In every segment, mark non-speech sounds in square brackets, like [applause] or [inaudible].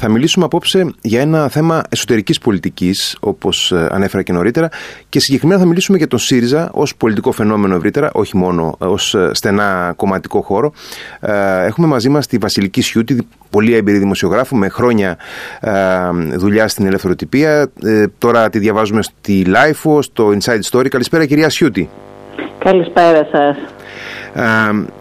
Θα μιλήσουμε απόψε για ένα θέμα εσωτερικής πολιτικής, όπως ε, ανέφερα και νωρίτερα, και συγκεκριμένα θα μιλήσουμε για τον ΣΥΡΙΖΑ ως πολιτικό φαινόμενο ευρύτερα, όχι μόνο ως ε, στενά κομματικό χώρο. Ε, έχουμε μαζί μας τη Βασιλική Σιούτη, πολύ έμπειρη δημοσιογράφου με χρόνια δουλειά στην ελευθεροτυπία. Τώρα τη διαβάζουμε στη LIFO, στο Inside Story. Καλησπέρα, κυρία Σιούτη. Καλησπέρα σας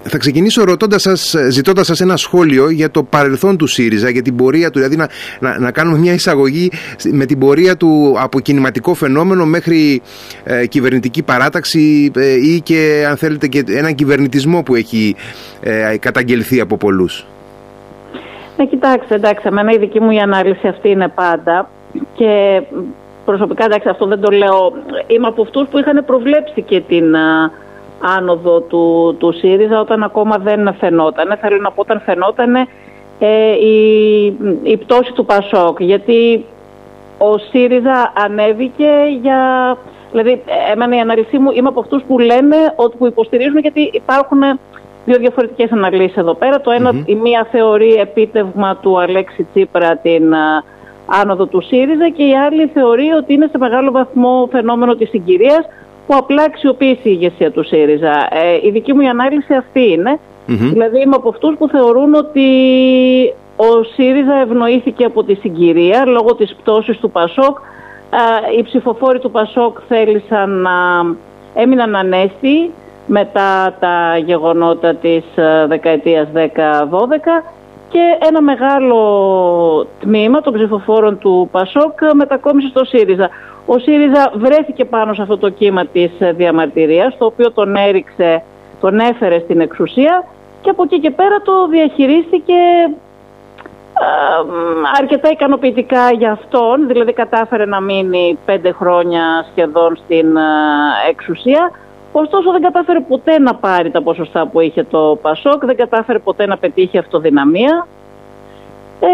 θα ξεκινήσω ρωτώντας σας, ζητώντας σας ένα σχόλιο για το παρελθόν του ΣΥΡΙΖΑ, για την πορεία του, δηλαδή να, να, να κάνουμε μια εισαγωγή με την πορεία του από κινηματικό φαινόμενο μέχρι ε, κυβερνητική παράταξη ε, ή και αν θέλετε και έναν κυβερνητισμό που έχει ε, καταγγελθεί από πολλούς. Ναι, κοιτάξτε, εντάξει, εμένα η δική μου η ανάλυση αυτή είναι πάντα και προσωπικά, εντάξει, αυτό δεν το λέω, είμαι από αυτούς που είχαν προβλέψει και την άνοδο του, του ΣΥΡΙΖΑ όταν ακόμα δεν φαινόταν. Θέλω να πω όταν φαινόταν ε, η, η πτώση του ΠΑΣΟΚ. Γιατί ο ΣΥΡΙΖΑ ανέβηκε για... Δηλαδή, εμένα η αναλύσή μου είμαι από αυτούς που λένε ότι που υποστηρίζουν γιατί υπάρχουν δύο διαφορετικές αναλύσεις εδώ πέρα. Το ενα η μία θεωρεί επίτευγμα του Αλέξη Τσίπρα την άνοδο του ΣΥΡΙΖΑ και η άλλη θεωρεί ότι είναι σε μεγάλο βαθμό φαινόμενο της συγκυρίας που απλά αξιοποίησε η ηγεσία του ΣΥΡΙΖΑ. Ε, η δική μου ανάλυση αυτή Δηλαδή είμαι από αυτούς που θεωρούν ότι ο ΣΥΡΙΖΑ ευνοήθηκε από τη συγκυρία λόγω της πτώσης του ΠΑΣΟΚ. Ε, οι ψηφοφόροι του ΠΑΣΟΚ θέλησαν να έμειναν ανέστη μετά τα γεγονότα της ε, δεκαετίας 10-12 και ένα μεγάλο τμήμα των ψηφοφόρων του ΠΑΣΟΚ μετακόμισε στο ΣΥΡΙΖΑ. Ο ΣΥΡΙΖΑ βρέθηκε πάνω σε αυτό το κύμα της ε, διαμαρτυρίας, το οποίο τον έριξε, τον έφερε στην εξουσία και από εκεί και πέρα το διαχειρίστηκε αρκετά ικανοποιητικά για αυτόν, δηλαδή κατάφερε να μείνει πέντε χρόνια σχεδόν στην ε, εξουσία, ωστόσο δεν κατάφερε ποτέ να πάρει τα ποσοστά που είχε το ΠΑΣΟΚ, δεν κατάφερε ποτέ να πετύχει αυτοδυναμία. Ε,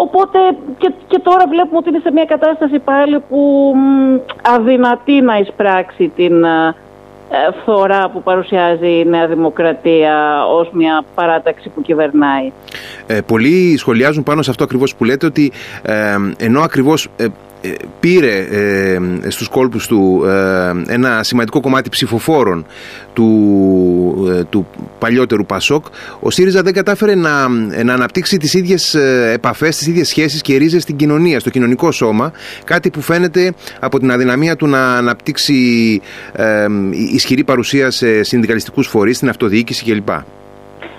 Οπότε και, και τώρα βλέπουμε ότι είναι σε μια κατάσταση πάλι που αδυνατεί να εισπράξει την ε, φθορά που παρουσιάζει η Νέα Δημοκρατία ως μια παράταξη που κυβερνάει. Ε, πολλοί σχολιάζουν πάνω σε αυτό ακριβώς που λέτε ότι ε, ενώ ακριβώς ε, ε, πήρε ε, στους κόλπους του ε, ένα σημαντικό κομμάτι ψηφοφόρων του, ε, του παλιότερου Πασόκ, ο ΣΥΡΙΖΑ δεν κατάφερε να, να αναπτύξει τις ίδιες επαφές, τις ίδιες σχέσεις και ρίζες στην κοινωνία, στο κοινωνικό σώμα, κάτι που φαίνεται από την αδυναμία του να αναπτύξει ισχυρή παρουσία σε συνδικαλιστικούς φορείς, στην αυτοδιοίκηση κλπ.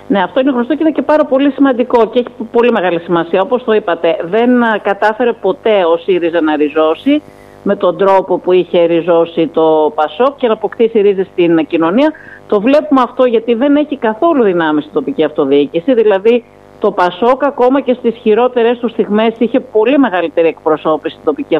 Ναι, αυτό είναι γνωστό και είναι και πάρα πολύ σημαντικό και έχει πολύ μεγάλη σημασία. Όπως το είπατε, δεν κατάφερε ποτέ ο ΣΥΡΙΖΑ να ριζώσει με τον τρόπο που είχε ριζώσει το ΠΑΣΟΚ και να αποκτήσει ρίζες στην κοινωνία. Το βλέπουμε αυτό γιατί δεν έχει καθόλου δυνάμεις στην τοπική αυτοδιοίκηση. Δηλαδή, το ΠΑΣΟΚ ακόμα και στις χειρότερες τους στιγμές είχε πολύ μεγαλύτερη εκπροσώπηση στην τοπική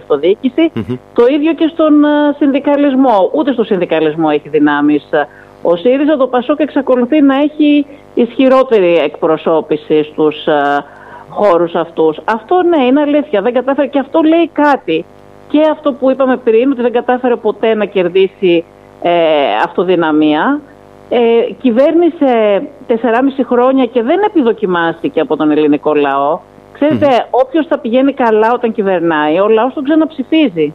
Το ίδιο και στον ε, συνδικαλισμό. Ούτε στο συνδικαλισμό έχει δυνάμεις ε, ο ΣΥΡΙΖΑ, το ΠΑΣΟΚ εξακολουθεί να έχει ισχυρότερη εκπροσώπηση στους α, χώρους αυτούς. Αυτό ναι, είναι αλήθεια. Δεν κατάφερε και αυτό λέει κάτι. Και αυτό που είπαμε πριν, ότι δεν κατάφερε ποτέ να κερδίσει ε, αυτοδυναμία. Ε, κυβέρνησε 4,5 χρόνια και δεν επιδοκιμάστηκε από τον ελληνικό λαό. Ξέρετε, mm. όποιος θα πηγαίνει καλά όταν κυβερνάει, ο λαός τον ξαναψηφίζει.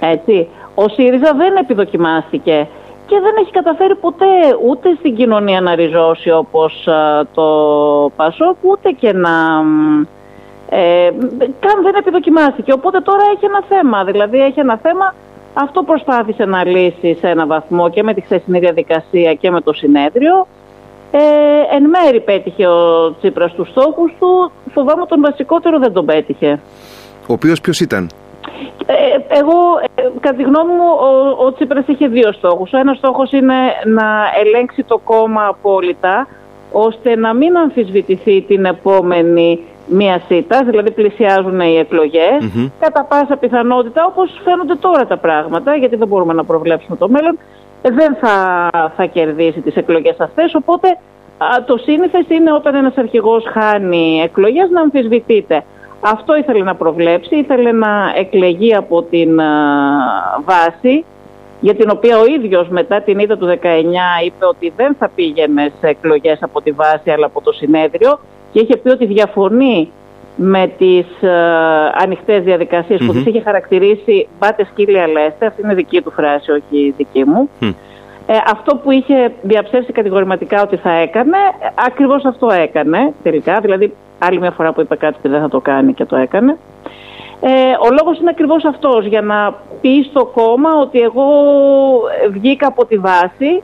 Έτσι. Ο ΣΥΡΙΖΑ δεν επιδοκιμάστηκε και δεν έχει καταφέρει ποτέ ούτε στην κοινωνία να ριζώσει όπως το Πασόκ, ούτε και να... Ε, καν δεν επιδοκιμάστηκε. Οπότε τώρα έχει ένα θέμα. Δηλαδή έχει ένα θέμα, αυτό προσπάθησε να λύσει σε ένα βαθμό και με τη χθεσινή διαδικασία και με το συνέδριο. Ε, εν μέρη πέτυχε ο Τσίπρας τους στόχους του, φοβάμαι τον βασικότερο δεν τον πέτυχε. Ο οποίος ποιος ήταν; Ε, εγώ, ε, κατά τη γνώμη μου, ο, ο Τσίπρας είχε δύο στόχους. Ο ένας στόχος είναι να ελέγξει το κόμμα απόλυτα, ώστε να μην αμφισβητηθεί την επόμενη μία σίτα, δηλαδή πλησιάζουν οι εκλογες Κατά πάσα πιθανότητα, όπως φαίνονται τώρα τα πράγματα, γιατί δεν μπορούμε να προβλέψουμε το μέλλον, δεν θα, θα κερδίσει τις εκλογές αυτές, οπότε το σύνηθες είναι όταν ένας αρχηγός χάνει εκλογές να αμφισβητείται. Αυτό ήθελε να προβλέψει, ήθελε να εκλεγεί από την βάση για την οποία ο ίδιος μετά την ήττα του 19 είπε ότι δεν θα πήγαινε σε εκλογές από τη βάση αλλά από το συνέδριο και είχε πει ότι διαφωνεί με τις ε, ανοιχτές που τις είχε χαρακτηρίσει «μπάτε σκύλια λέστε», αυτή είναι δική του φράση, όχι δική μου. Ε, αυτό που είχε διαψεύσει κατηγορηματικά ότι θα έκανε, ακριβώς αυτό έκανε τελικά, δηλαδή άλλη μια φορά που είπε κάτι και δεν θα το κάνει και το έκανε. Ε, ο λόγος είναι ακριβώς αυτός, για να πει στο κόμμα ότι εγώ βγήκα από τη βάση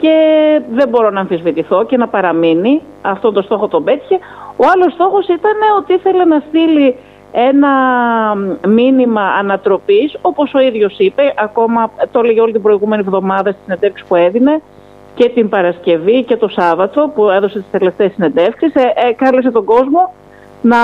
και δεν μπορώ να αμφισβητηθώ και να παραμείνει. Αυτό το στόχο τον πέτυχε. Ο άλλος στόχος ήταν ότι ήθελε να στείλει ένα μήνυμα ανατροπής, όπως ο ίδιος είπε, ακόμα το έλεγε όλη την προηγούμενη εβδομάδα στην συνεντεύξη που έδινε, και την Παρασκευή και το Σάββατο που έδωσε τις τελευταίες συνεντεύξεις, ε, ε, κάλεσε τον κόσμο να,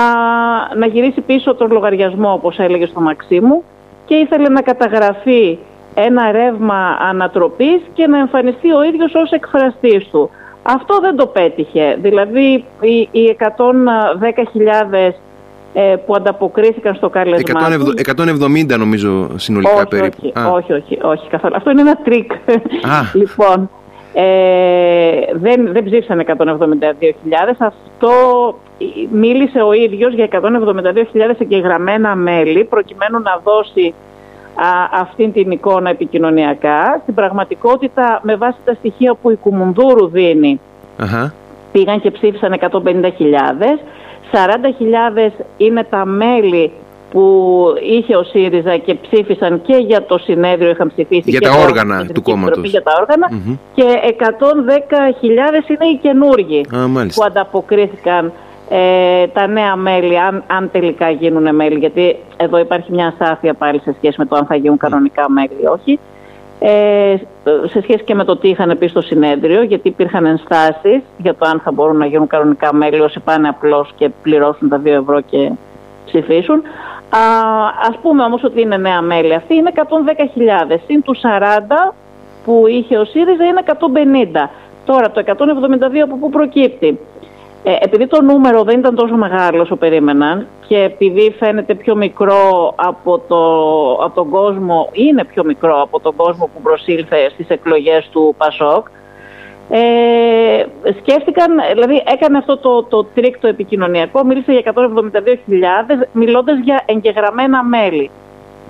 να γυρίσει πίσω τον λογαριασμό, όπως έλεγε στο Μαξίμου, και ήθελε να καταγραφεί ένα ρεύμα ανατροπής και να εμφανιστεί ο ίδιος ως εκφραστής του. Αυτό δεν το πέτυχε. Δηλαδή οι, οι 110.000 ε, που ανταποκρίθηκαν στο κάλεσμα 170 νομίζω συνολικά όχι, περίπου. Όχι, όχι, όχι, όχι, καθόλου. Αυτό είναι ένα τρικ. [laughs] λοιπόν, ε, δεν, δεν ψήφισαν 172.000. Αυτό μίλησε ο ίδιος για 172.000 εγγεγραμμένα μέλη προκειμένου να δώσει α, αυτήν την εικόνα επικοινωνιακά. Στην πραγματικότητα, με βάση τα στοιχεία που η Κουμουνδούρου δίνει, πήγαν και ψήφισαν 150.000. 40.000 είναι τα μέλη που είχε ο ΣΥΡΙΖΑ και ψήφισαν και για το συνέδριο, είχαν ψηφίσει για και τα όργανα του κόμματος. Για τα όργανα και 110.000 είναι οι καινούργοι που ανταποκρίθηκαν ε, τα νέα μέλη, αν, αν τελικά γίνουν μέλη, γιατί εδώ υπάρχει μια αστάθεια πάλι σε σχέση με το αν θα γίνουν κανονικά μέλη ή όχι. Ε, σε σχέση και με το τι είχαν πει στο συνέδριο, γιατί υπήρχαν ενστάσεις για το αν θα μπορούν να γίνουν κανονικά μέλη όσοι πάνε απλώς και πληρώσουν τα 2 ευρώ και ψηφίσουν. Α, ας πούμε όμως ότι είναι νέα μέλη αυτή, είναι 110.000. Συν του 40 που είχε ο ΣΥΡΙΖΑ είναι 150. Τώρα το 172 από πού προκύπτει; Ε, επειδή το νούμερο δεν ήταν τόσο μεγάλο όσο περίμεναν και επειδή φαίνεται πιο μικρό από, το, από τον κόσμο, είναι πιο μικρό από τον κόσμο που προσήλθε στις εκλογές του Πασόκ, ε, σκέφτηκαν, δηλαδή έκανε αυτό το, το τρικ το επικοινωνιακό, μίλησε για 172.000 μιλώντας για εγγεγραμμένα μέλη.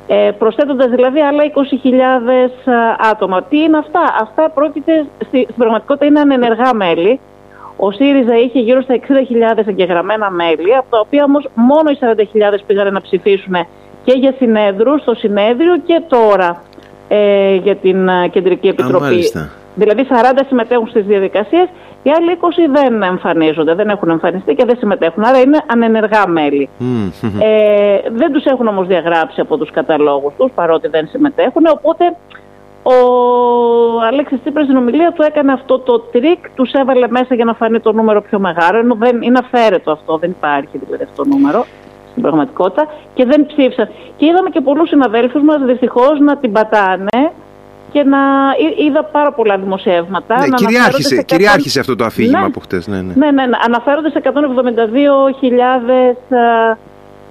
Ε, προσθέτοντας δηλαδή άλλα 20.000 άτομα. Τι είναι αυτά; Αυτά πρόκειται, στη, στην πραγματικότητα είναι ανενεργά μέλη ο ΣΥΡΙΖΑ είχε γύρω στα 60.000 εγγεγραμμένα μέλη, από τα οποία όμως μόνο οι 40.000 πήγαν να ψηφίσουν και για συνέδρους στο συνέδριο και τώρα ε, για την ε, Κεντρική Επιτροπή. δηλαδή 40 συμμετέχουν στις διαδικασίες, οι άλλοι 20 δεν εμφανίζονται, δεν έχουν εμφανιστεί και δεν συμμετέχουν, άρα είναι ανενεργά μέλη. Ε, δεν τους έχουν όμως διαγράψει από τους καταλόγους τους, παρότι δεν συμμετέχουν, οπότε ο Αλέξης Τσίπρας στην ομιλία του έκανε αυτό το τρικ, τους έβαλε μέσα για να φανεί το νούμερο πιο μεγάλο, ενώ δεν είναι αφαίρετο αυτό, δεν υπάρχει δηλαδή αυτό το νούμερο στην πραγματικότητα και δεν ψήφισαν. Και είδαμε και πολλούς συναδέλφους μας δυστυχώς να την πατάνε και να είδα πάρα πολλά δημοσιεύματα. Ναι, να κυριάρχησε, κυριάρχησε αυτό το αφήγημα ναι, από χτες. Ναι, ναι. ναι, ναι, ναι. Αναφέρονται σε 172.000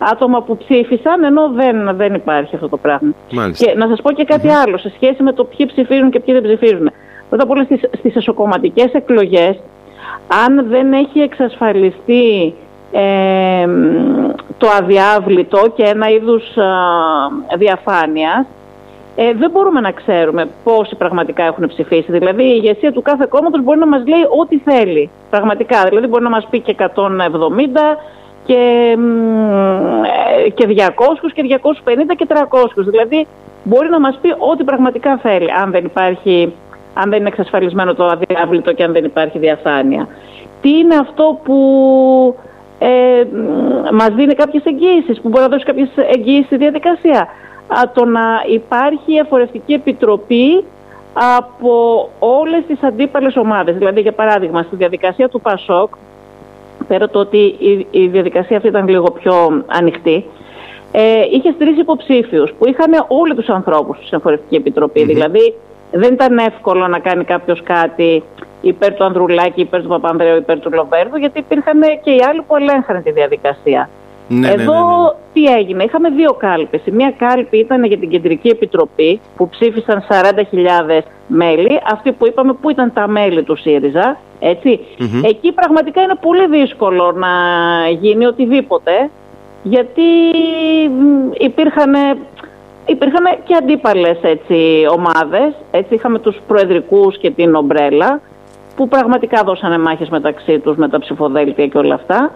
άτομα που ψήφισαν, ενώ δεν, δεν υπάρχει αυτό το πράγμα. Μάλιστα. Και να σας πω και κάτι άλλο σε σχέση με το ποιοι ψηφίζουν και ποιοι δεν ψηφίζουν. Πρώτα απ' όλα στις, στις εσωκομματικές εκλογές, αν δεν έχει εξασφαλιστεί ε, το αδιάβλητο και ένα είδους ε, διαφάνειας, ε, δεν μπορούμε να ξέρουμε πόσοι πραγματικά έχουν ψηφίσει. Δηλαδή η ηγεσία του κάθε κόμματος μπορεί να μας λέει ό,τι θέλει. Πραγματικά. Δηλαδή μπορεί να μας πει και 170, και, και 200 και 250 και 300. Δηλαδή μπορεί να μας πει ό,τι πραγματικά θέλει αν δεν υπάρχει αν δεν είναι εξασφαλισμένο το αδιάβλητο και αν δεν υπάρχει διαφάνεια. Τι είναι αυτό που ε, μας δίνει κάποιες εγγύησεις, που μπορεί να δώσει κάποιες εγγύησεις στη διαδικασία; Α, το να υπάρχει εφορευτική επιτροπή από όλες τις αντίπαλες ομάδες. Δηλαδή, για παράδειγμα, στη διαδικασία του ΠΑΣΟΚ, πέρα το ότι η, η διαδικασία αυτή ήταν λίγο πιο ανοιχτή, ε, είχε τρει υποψήφιους που είχαν όλοι τους ανθρώπους στην Εφορευτική Δηλαδή δεν ήταν εύκολο να κάνει κάποιος κάτι υπέρ του Ανδρουλάκη, υπέρ του Παπανδρέου, υπέρ του Λοβέρδου, γιατί υπήρχαν και οι άλλοι που ελέγχαν τη διαδικασία. Ναι, ναι, Εδώ ναι, ναι. τι έγινε, είχαμε δύο κάλπες. Η μία κάλπη ήταν για την Κεντρική Επιτροπή που ψήφισαν 40.000 μέλη, αυτοί που είπαμε που ήταν τα μέλη του ΣΥΡΙΖΑ, έτσι. Μμμ. Εκεί πραγματικά είναι πολύ δύσκολο να γίνει οτιδήποτε, γιατί μ, υπήρχαν, υπήρχαν και αντίπαλες έτσι, ομάδες, έτσι. Είχαμε τους προεδρικούς και την ομπρέλα, που πραγματικά δώσανε μάχες μεταξύ τους με τα ψηφοδέλτια και όλα αυτά.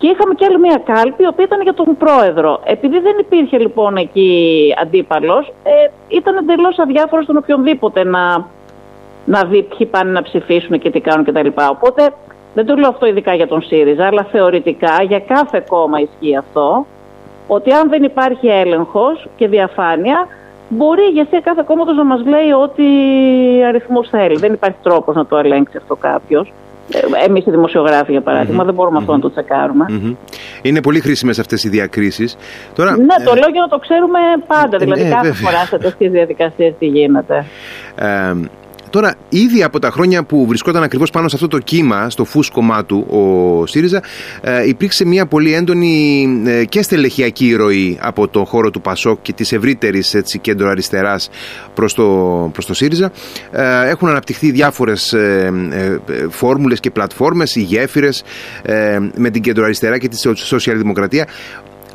Και είχαμε και άλλη μια κάλπη, η οποία ήταν για τον πρόεδρο. Επειδή δεν υπήρχε λοιπόν εκεί αντίπαλος, ε, ήταν εντελώς αδιάφορος στον οποιονδήποτε να, να δει ποιοι πάνε να ψηφίσουν και τι κάνουν κτλ. Οπότε δεν το λέω αυτό ειδικά για τον ΣΥΡΙΖΑ, αλλά θεωρητικά για κάθε κόμμα ισχύει αυτό, ότι αν δεν υπάρχει έλεγχος και διαφάνεια, μπορεί η ηγεσία κάθε κόμματος να μας λέει ό,τι αριθμούς θέλει. Δεν υπάρχει τρόπος να το ελέγξει αυτό κάποιος. Ε, Εμείς οι δημοσιογράφοι, για παραδειγμα δεν μπορούμε αυτό να το τσεκάρουμε. Μμμ. Είναι πολύ χρήσιμες αυτές οι διακρίσεις. Τώρα, Ναι, το ε, λέω για να το ξέρουμε πάντα. Δηλαδή, ναι, κάθε βέβαια. φορά σε τέτοιες διαδικασίες τι γίνεται. Ε, τώρα, ήδη από τα χρόνια που βρισκόταν ακριβώς πάνω σε αυτό το κύμα, στο φούσκωμά του, ο ΣΥΡΙΖΑ, ε, υπήρξε μια πολύ έντονη ε, και στελεχειακή ροή από τον χώρο του Πασόκ και της ευρύτερης κέντρο αριστερά προς το, προς το ΣΥΡΙΖΑ. Ε, έχουν αναπτυχθεί διάφορες ε, ε, φόρμουλες και πλατφόρμες, οι γέφυρες ε, με την κέντρο αριστερά και τη σοσιαλδημοκρατία.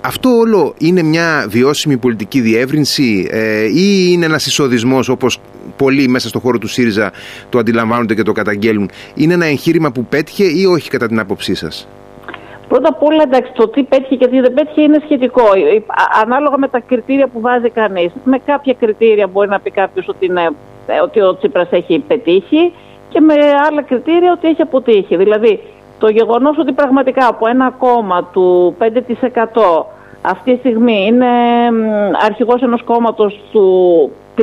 Αυτό όλο είναι μια βιώσιμη πολιτική διεύρυνση ε, ή είναι ένας εισοδισμός όπως πολλοί μέσα στο χώρο του ΣΥΡΙΖΑ το αντιλαμβάνονται και το καταγγέλνουν. Είναι ένα εγχείρημα που πέτυχε ή όχι κατά την άποψή σας; Πρώτα απ' όλα, εντάξει, το τι πέτυχε και τι δεν πέτυχε είναι σχετικό. Ε, α- Ανάλογα με τα κριτήρια που βάζει κανείς. Με κάποια κριτήρια μπορεί να πει κάποιος ότι, είναι, ε, ότι ο Τσίπρας έχει πετύχει και με άλλα κριτήρια ότι έχει αποτύχει. Δηλαδή, το γεγονός ότι πραγματικά από ένα κόμμα του 5% αυτή τη στιγμή είναι μ, αρχηγός ενός κόμματος του 30%.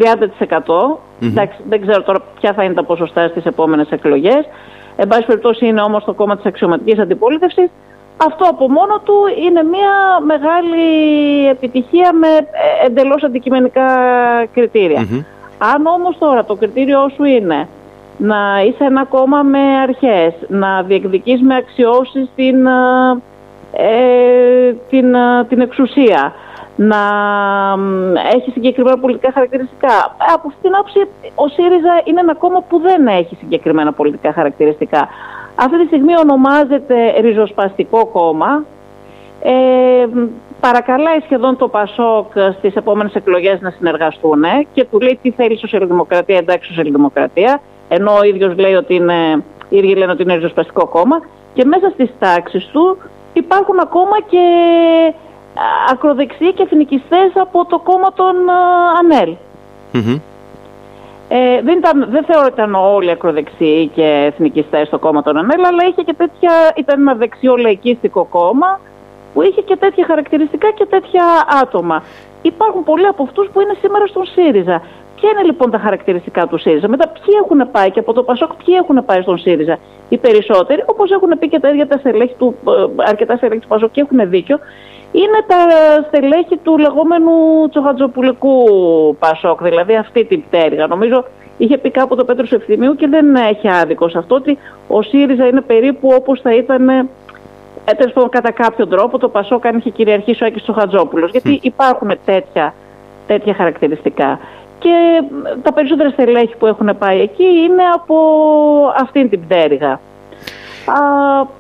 Εντάξει, δεν ξέρω τώρα ποια θα είναι τα ποσοστά στις επόμενες εκλογές. Εν πάση περιπτώσει είναι όμως το κόμμα της αξιωματικής αντιπολίτευσης. Αυτό από μόνο του είναι μια μεγάλη επιτυχία με ε, εντελώς αντικειμενικά κριτήρια. Μμμ. Αν όμως τώρα το κριτήριό σου είναι να είσαι ένα κόμμα με αρχές, να διεκδικείς με αξιώσεις την, ε, ε, την, ε, την εξουσία, να μ, έχει συγκεκριμένα πολιτικά χαρακτηριστικά. Ε, Από αυτήν την άποψη ο ΣΥΡΙΖΑ είναι ένα κόμμα που δεν έχει συγκεκριμένα πολιτικά χαρακτηριστικά. Αυτή τη στιγμή ονομάζεται ριζοσπαστικό κόμμα. Ε, μ, παρακαλάει σχεδόν το ΠΑΣΟΚ στις επόμενες εκλογές να συνεργαστούν ε, και του λέει τι θέλει η Σοσιαλδημοκρατία, εντάξει Σοσιαλδημοκρατία, ενώ ο ίδιος λέει ότι είναι, οι ίδιοι λένε ότι είναι ριζοσπαστικό κόμμα και μέσα στις τάξεις του υπάρχουν ακόμα και α, ακροδεξιοί και εθνικιστές από το κόμμα των α, ΑΝΕΛ. Μμμ. Ε, δεν, ήταν, δεν θεωρώ ότι ήταν όλοι ακροδεξιοί και εθνικιστές στο κόμμα των ΑΝΕΛ, αλλά είχε και τέτοια, ήταν ένα δεξιό λαϊκίστικο κόμμα που είχε και τέτοια χαρακτηριστικά και τέτοια άτομα. Υπάρχουν πολλοί από αυτούς που είναι σήμερα στον ΣΥΡΙΖΑ. Ποια είναι λοιπόν τα χαρακτηριστικά του ΣΥΡΙΖΑ, μετά ποιοι έχουν πάει και από το ΠΑΣΟΚ ποιοι έχουν πάει στον ΣΥΡΙΖΑ; Οι περισσότεροι, όπως έχουν πει και τα ίδια τα στελέχη του, ε, αρκετά στελέχη του ΠΑΣΟΚ και έχουν δίκιο, είναι τα στελέχη του λεγόμενου τσοχατζοπουλικού ΠΑΣΟΚ, δηλαδή αυτή την πτέρυγα. Νομίζω είχε πει κάπου το Πέτρος Ευθυμίου και δεν έχει άδικο σε αυτό ότι ο ΣΥΡΙΖΑ είναι περίπου όπως θα ήταν ε, τέλος πάντων, κατά κάποιο τρόπο το Πασόκ αν είχε κυριαρχήσει ο Άκης Τσοχατζόπουλος. Γιατί υπάρχουν τέτοια, τέτοια χαρακτηριστικά. Και ε, τα περισσότερα στελέχη που έχουν πάει εκεί είναι από αυτήν την πτέρυγα. Α,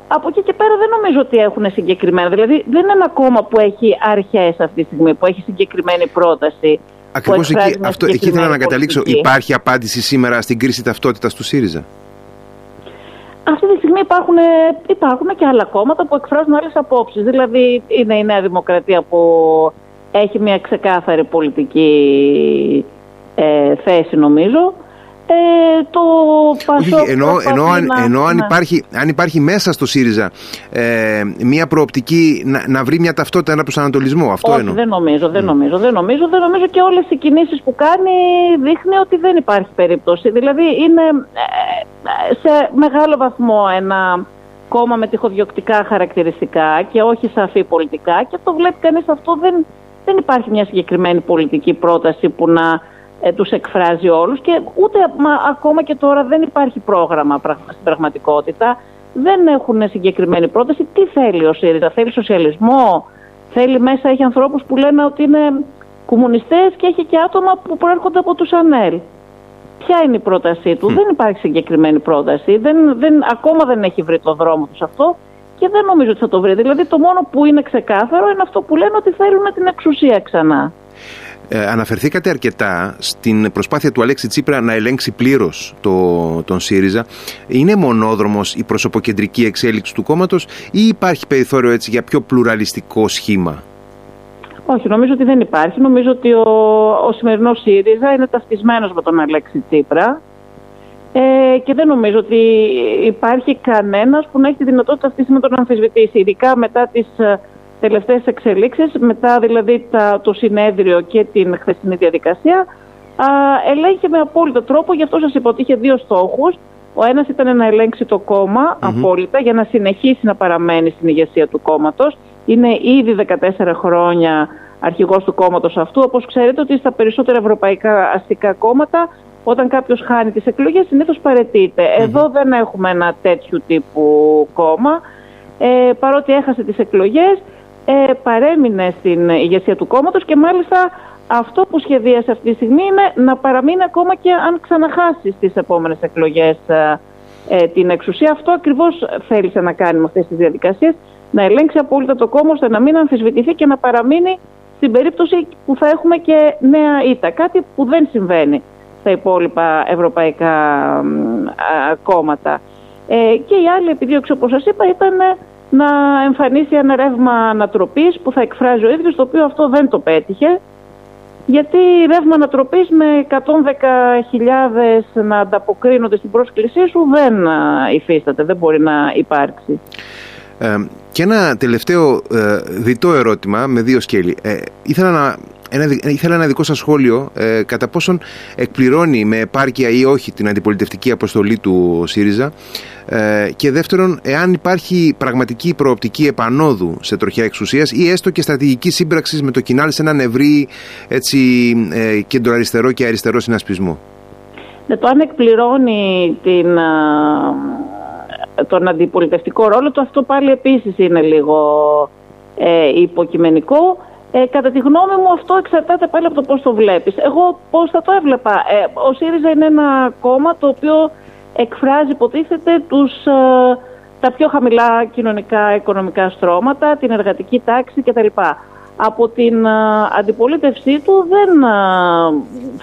από εκεί και πέρα δεν νομίζω ότι έχουν συγκεκριμένα. Δηλαδή δεν είναι ένα κόμμα που έχει αρχές αυτή τη στιγμή, που έχει συγκεκριμένη πρόταση. Ακριβώς που εκφράζει εκεί, μια αυτό, εκεί ήθελα να συγκεκριμένη καταλήξω. πολιτική. Υπάρχει απάντηση σήμερα στην κρίση ταυτότητας του ΣΥΡΙΖΑ; Αυτή τη στιγμή υπάρχουν, ε, υπάρχουν και άλλα κόμματα που εκφράζουν άλλες απόψεις. Δηλαδή είναι η Νέα Δημοκρατία που έχει μια ξεκάθαρη πολιτική ε, θέση νομίζω. Ε, το Όχι, Πασόκ ενώ, προσπαθεί ενώ, αν, να- ενώ αν, ναι. υπάρχει, αν υπάρχει μέσα στο ΣΥΡΙΖΑ ε, μια προοπτική να, να βρει μια ταυτότητα, ένα προσανατολισμό. Αυτό Όχι, εννοώ. δεν νομίζω, δεν νομίζω, δεν νομίζω, δεν νομίζω και όλες οι κινήσεις που κάνει δείχνει ότι δεν υπάρχει περίπτωση. Δηλαδή είναι ε, σε μεγάλο βαθμό ένα κόμμα με τυχοδιοκτικά χαρακτηριστικά και όχι σαφή πολιτικά και το βλέπει κανείς αυτό δεν, δεν υπάρχει μια συγκεκριμένη πολιτική πρόταση που να ε, τους εκφράζει όλους και ούτε μα, ακόμα και τώρα δεν υπάρχει πρόγραμμα πραγμα- στην πραγματικότητα. Δεν έχουν συγκεκριμένη πρόταση. Τι θέλει ο ΣΥΡΙΖΑ, θέλει σοσιαλισμό, θέλει μέσα, έχει ανθρώπους που λένε ότι είναι κομμουνιστές και έχει και άτομα που προέρχονται από τους ΑΝΕΛ. Ποια είναι η πρότασή του, δεν υπάρχει συγκεκριμένη πρόταση, δεν, δεν, ακόμα δεν έχει βρει το δρόμο τους σε αυτό και δεν νομίζω ότι θα το βρει. Δηλαδή το μόνο που είναι ξεκάθαρο είναι αυτό που λένε ότι θέλουν την εξουσία ξανά. Ε, αναφερθήκατε αρκετά στην προσπάθεια του Αλέξη Τσίπρα να ελέγξει πλήρως το, τον ΣΥΡΙΖΑ. Είναι μονόδρομος η προσωποκεντρική εξέλιξη του κόμματος ή υπάρχει περιθώριο έτσι για πιο πλουραλιστικό σχήμα; Όχι, νομίζω ότι δεν υπάρχει. Νομίζω ότι ο, ο σημερινός ΣΥΡΙΖΑ είναι ταυτισμένος με τον Αλέξη Τσίπρα ε, και δεν νομίζω ότι υπάρχει κανένας που να έχει τη δυνατότητα αυτή με τον αμφισβητήσει, ειδικά μετά τις ε, τελευταίες εξελίξεις, μετά δηλαδή τα, το συνέδριο και την χθεσινή διαδικασία, α, ελέγχει με απόλυτο τρόπο, γι' αυτό σας είπα ότι είχε δύο στόχους. Ο ένας ήταν να ελέγξει το κόμμα απόλυτα για να συνεχίσει να παραμένει στην ηγεσία του κόμματος. Είναι ήδη 14 χρόνια αρχηγός του κόμματος αυτού. Όπως ξέρετε ότι στα περισσότερα ευρωπαϊκά αστικά κόμματα όταν κάποιος χάνει τις εκλογές συνήθως Εδώ δεν έχουμε ένα τέτοιου τύπου κόμμα. Ε, παρότι έχασε τις εκλογές ε, παρέμεινε στην ηγεσία του κόμματος και μάλιστα αυτό που σχεδίασε αυτή τη στιγμή είναι να παραμείνει ακόμα και αν ξαναχάσει στις επόμενες εκλογές ε, ε, την εξουσία. Αυτό ακριβώς θέλησε να κάνει με αυτές τις διαδικασίες, να ελέγξει απόλυτα το κόμμα ώστε να μην αμφισβητηθεί και να παραμείνει στην περίπτωση που θα έχουμε και νέα ήττα. Κάτι που δεν συμβαίνει στα υπόλοιπα ευρωπαϊκά κόμματα. Ε, και η άλλη επιδίωξη, όπως σας είπα, ήταν να εμφανίσει ένα ρεύμα ανατροπής που θα εκφράζει ο ίδιος, το οποίο αυτό δεν το πέτυχε. Γιατί ρεύμα ανατροπής με 110.000 να ανταποκρίνονται στην πρόσκλησή σου δεν υφίσταται, δεν μπορεί να υπάρξει. Ε, και ένα τελευταίο ε, διτό ερώτημα με δύο σκέλη. Ε, ήθελα να ένα, ήθελα ένα δικό σας σχόλιο ε, κατά πόσον εκπληρώνει με επάρκεια ή όχι την αντιπολιτευτική αποστολή του ΣΥΡΙΖΑ ε, και δεύτερον εάν υπάρχει πραγματική προοπτική επανόδου σε τροχιά εξουσίας ή έστω και στρατηγική σύμπραξης με το κοινάλ σε έναν ευρύ έτσι, ε, κεντροαριστερό και αριστερό συνασπισμό. Ναι, το αν εκπληρώνει την, τον αντιπολιτευτικό ρόλο του αυτό πάλι επίσης είναι λίγο ε, υποκειμενικό. Ε, κατά τη γνώμη μου αυτό εξαρτάται πάλι από το πώς το βλέπεις. Εγώ πώς θα το έβλεπα. Ε, ο ΣΥΡΙΖΑ είναι ένα κόμμα το οποίο εκφράζει υποτίθεται τους, ε, τα πιο χαμηλά κοινωνικά οικονομικά στρώματα, την εργατική τάξη κτλ. Από την ε, αντιπολίτευσή του δεν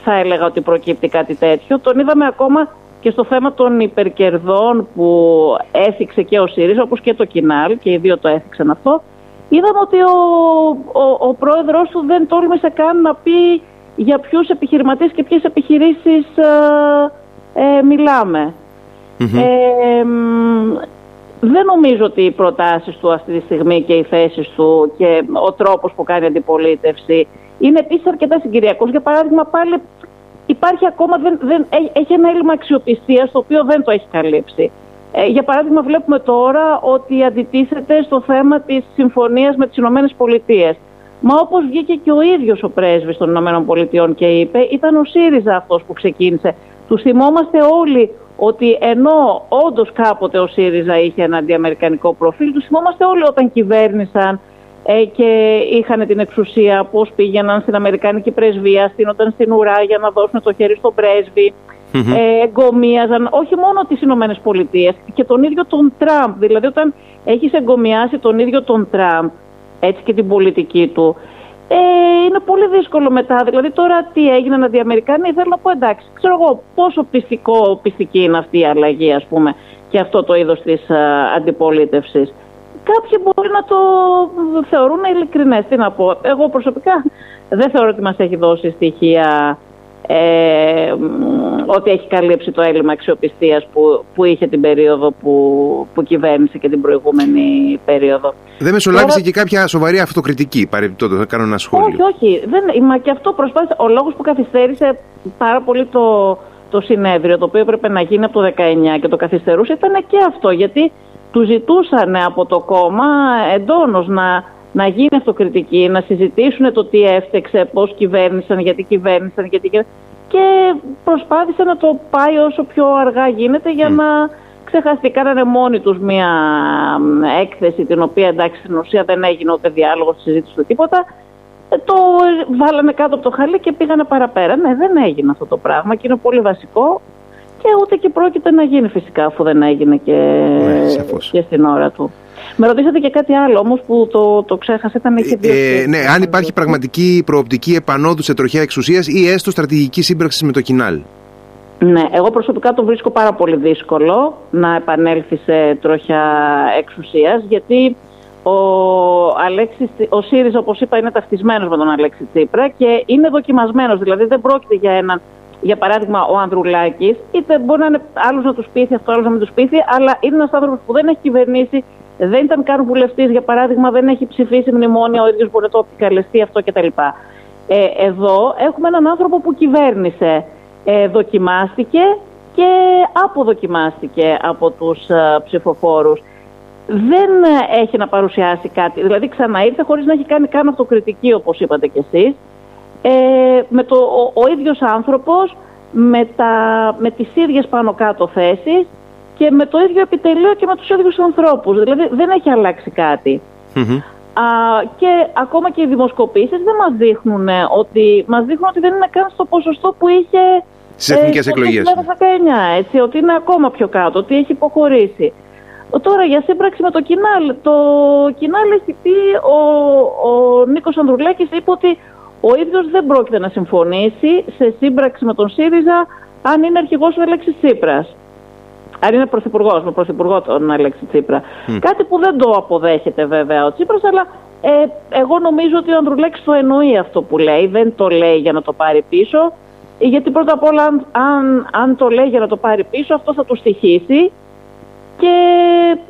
θα έλεγα ότι προκύπτει κάτι τέτοιο. Τον είδαμε ακόμα και στο θέμα των υπερκερδών που έθιξε και ο ΣΥΡΙΖΑ, όπως και το Κινάλ, και οι δύο το έθιξαν αυτό, είδαμε ότι ο, ο, ο πρόεδρος του δεν τόλμησε καν να πει για ποιους επιχειρηματίες και ποιες επιχειρήσεις ε, ε, μιλαμε ε, δεν νομίζω ότι οι προτάσεις του αυτή τη στιγμή και οι θέσεις του και ο τρόπος που κάνει αντιπολίτευση είναι επίσης αρκετά συγκυριακός. Για παράδειγμα πάλι υπάρχει ακόμα, δεν, δεν, έχει ένα έλλειμμα αξιοπιστίας το οποίο δεν το έχει καλύψει. Ε, για παράδειγμα βλέπουμε τώρα ότι αντιτίθεται στο θέμα της συμφωνίας με τις Ηνωμένες Πολιτείες. Μα όπως βγήκε και ο ίδιος ο πρέσβης των Ηνωμένων Πολιτειών και είπε, ήταν ο ΣΥΡΙΖΑ αυτός που ξεκίνησε. Του θυμόμαστε όλοι ότι ενώ όντως κάποτε ο ΣΥΡΙΖΑ είχε ένα αντιαμερικανικό προφίλ, του θυμόμαστε όλοι όταν κυβέρνησαν ε, και είχαν την εξουσία, πώς πήγαιναν στην Αμερικανική πρεσβεία, στείνονταν στην ουρά για να δώσουν το χέρι στον πρέσβη mm-hmm. ε, εγκομίαζαν όχι μόνο τις Ηνωμένες Πολιτείες και τον ίδιο τον Τραμπ. Δηλαδή όταν έχεις εγκομιάσει τον ίδιο τον Τραμπ έτσι και την πολιτική του ε, είναι πολύ δύσκολο μετά. Δηλαδή τώρα τι έγιναν αντιαμερικάνοι θέλω να πω εντάξει ξέρω εγώ πόσο πιστικό, πιστική είναι αυτή η αλλαγή ας πούμε και αυτό το είδος της α, αντιπολίτευσης. Κάποιοι μπορεί να το θεωρούν ειλικρινές. Τι να πω. Εγώ προσωπικά δεν θεωρώ ότι μας έχει δώσει στοιχεία ε, ότι έχει καλύψει το έλλειμμα αξιοπιστίας που, που είχε την περίοδο που, που κυβέρνησε και την προηγούμενη περίοδο. Δεν μεσολάβησε και κάποια σοβαρή αυτοκριτική παρεμπιπτόντως, θα κάνω ένα σχόλιο. Όχι, όχι. Δεν, μα και αυτό προσπάθησε. Ο λόγος που καθυστέρησε πάρα πολύ το, το συνέδριο, το οποίο έπρεπε να γίνει από το 19 και το καθυστερούσε, ήταν και αυτό. Γιατί του ζητούσαν από το κόμμα εντόνως να να γίνει αυτοκριτική, να συζητήσουν το τι έφτεξε, πώς κυβέρνησαν, γιατί κυβέρνησαν, γιατί και προσπάθησε να το πάει όσο πιο αργά γίνεται για να ξεχάστηκε, κάνανε μόνοι τους μία έκθεση την οποία εντάξει στην ουσία δεν έγινε ούτε διάλογος, συζήτηση ούτε τίποτα. Ε, το βάλανε κάτω από το χαλί και πήγανε παραπέρα. Ναι, δεν έγινε αυτό το πράγμα και είναι πολύ βασικό και ούτε και πρόκειται να γίνει φυσικά αφού δεν έγινε και, ναι, και στην ώρα του. Με ρωτήσατε και κάτι άλλο όμως που το, το ξέχασα. Ήταν είχε δύο ε, ναι, αν υπάρχει πραγματική προοπτική επανόδου σε τροχιά εξουσίας ή έστω στρατηγική σύμπραξη με το κοινάλ. Ναι, εγώ προσωπικά το βρίσκω πάρα πολύ δύσκολο να επανέλθει σε τροχιά εξουσίας γιατί ο, Αλέξης, ο ΣΥΡΙΖΑ όπως είπα είναι ταυτισμένος με τον Αλέξη Τσίπρα και είναι δοκιμασμένος, δηλαδή δεν πρόκειται για έναν για παράδειγμα ο Ανδρουλάκης, είτε μπορεί να είναι άλλος να τους πείθει, αυτός άλλος να μην τους πείθει, αλλά είναι ένας άνθρωπος που δεν έχει κυβερνήσει, δεν ήταν καν βουλευτής, για παράδειγμα, δεν έχει ψηφίσει μνημόνια, ο ίδιος μπορεί να το επικαλεστεί αυτό κτλ. Ε, εδώ έχουμε έναν άνθρωπο που κυβέρνησε ε, δοκιμάστηκε και αποδοκιμάστηκε από τους ε, ψηφοφόρους. Δεν έχει να παρουσιάσει κάτι, δηλαδή ξαναήρθε χωρίς να έχει κάνει καν αυτοκριτική όπως είπατε κι εσείς. Ε, με το, ο, ο ίδιος άνθρωπος με, τα, με τις ίδιες πάνω κάτω θέσεις και με το ίδιο επιτελείο και με τους ίδιους ανθρώπους. Δηλαδή δεν έχει αλλάξει Α, και ακόμα και οι δημοσκοπήσεις δεν μας δείχνουν ότι, μας δείχνουν ότι δεν είναι καν στο ποσοστό που είχε Στις εθνικές ε, εκλογές. Το 2019, έτσι, ότι είναι ακόμα πιο κάτω, ότι έχει υποχωρήσει. Τώρα για σύμπραξη με το Κινάλ. Το Κινάλ έχει πει, ο, ο Νίκος Ανδρουλάκης είπε ότι ο ίδιος δεν πρόκειται να συμφωνήσει σε σύμπραξη με τον ΣΥΡΙΖΑ αν είναι αρχηγός ο Αλέξης Τσίπρας. Αν είναι πρωθυπουργός, με πρωθυπουργό τον Αλέξη Τσίπρα. Κάτι που δεν το αποδέχεται βέβαια ο Τσίπρας, αλλά ε, εγώ νομίζω ότι ο Ανδρουλάκης το εννοεί αυτό που λέει. Δεν το λέει για να το πάρει πίσω. Γιατί πρώτα απ' όλα αν, αν, το λέει για να το πάρει πίσω αυτό θα του στοιχήσει και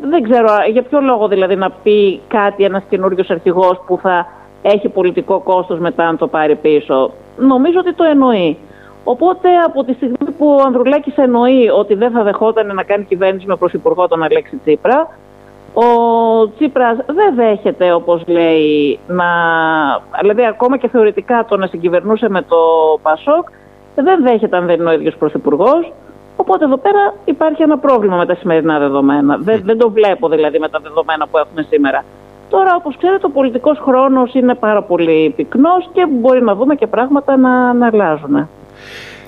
δεν ξέρω για ποιο λόγο δηλαδή να πει κάτι ένας καινούριος αρχηγός που θα έχει πολιτικό κόστος μετά αν το πάρει πίσω. Νομίζω ότι το εννοεί. Οπότε από τη στιγμή που ο Ανδρουλάκης εννοεί ότι δεν θα δεχόταν να κάνει κυβέρνηση με πρωθυπουργό τον Αλέξη Τσίπρα, ο Τσίπρας δεν δέχεται όπως λέει να... Δηλαδή ακόμα και θεωρητικά το να συγκυβερνούσε με το Πασόκ δεν δέχεται αν δεν είναι ο ίδιος πρωθυπουργός. Οπότε εδώ πέρα υπάρχει ένα πρόβλημα με τα σημερινά δεδομένα. Δεν, δεν το βλέπω δηλαδή με τα δεδομένα που έχουμε σήμερα. Τώρα, όπως ξέρετε, ο πολιτικός χρόνος είναι πάρα πολύ πυκνός και μπορεί να δούμε και πράγματα να, να αλλάζουν.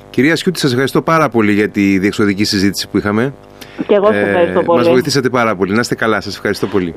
Κυρία Σιούτη, σας ευχαριστώ πάρα πολύ για τη διεξοδική συζήτηση που είχαμε. Και εγώ σας ευχαριστώ ε, πολύ. Μας βοηθήσατε πάρα πολύ. Να είστε καλά. Σας ευχαριστώ πολύ.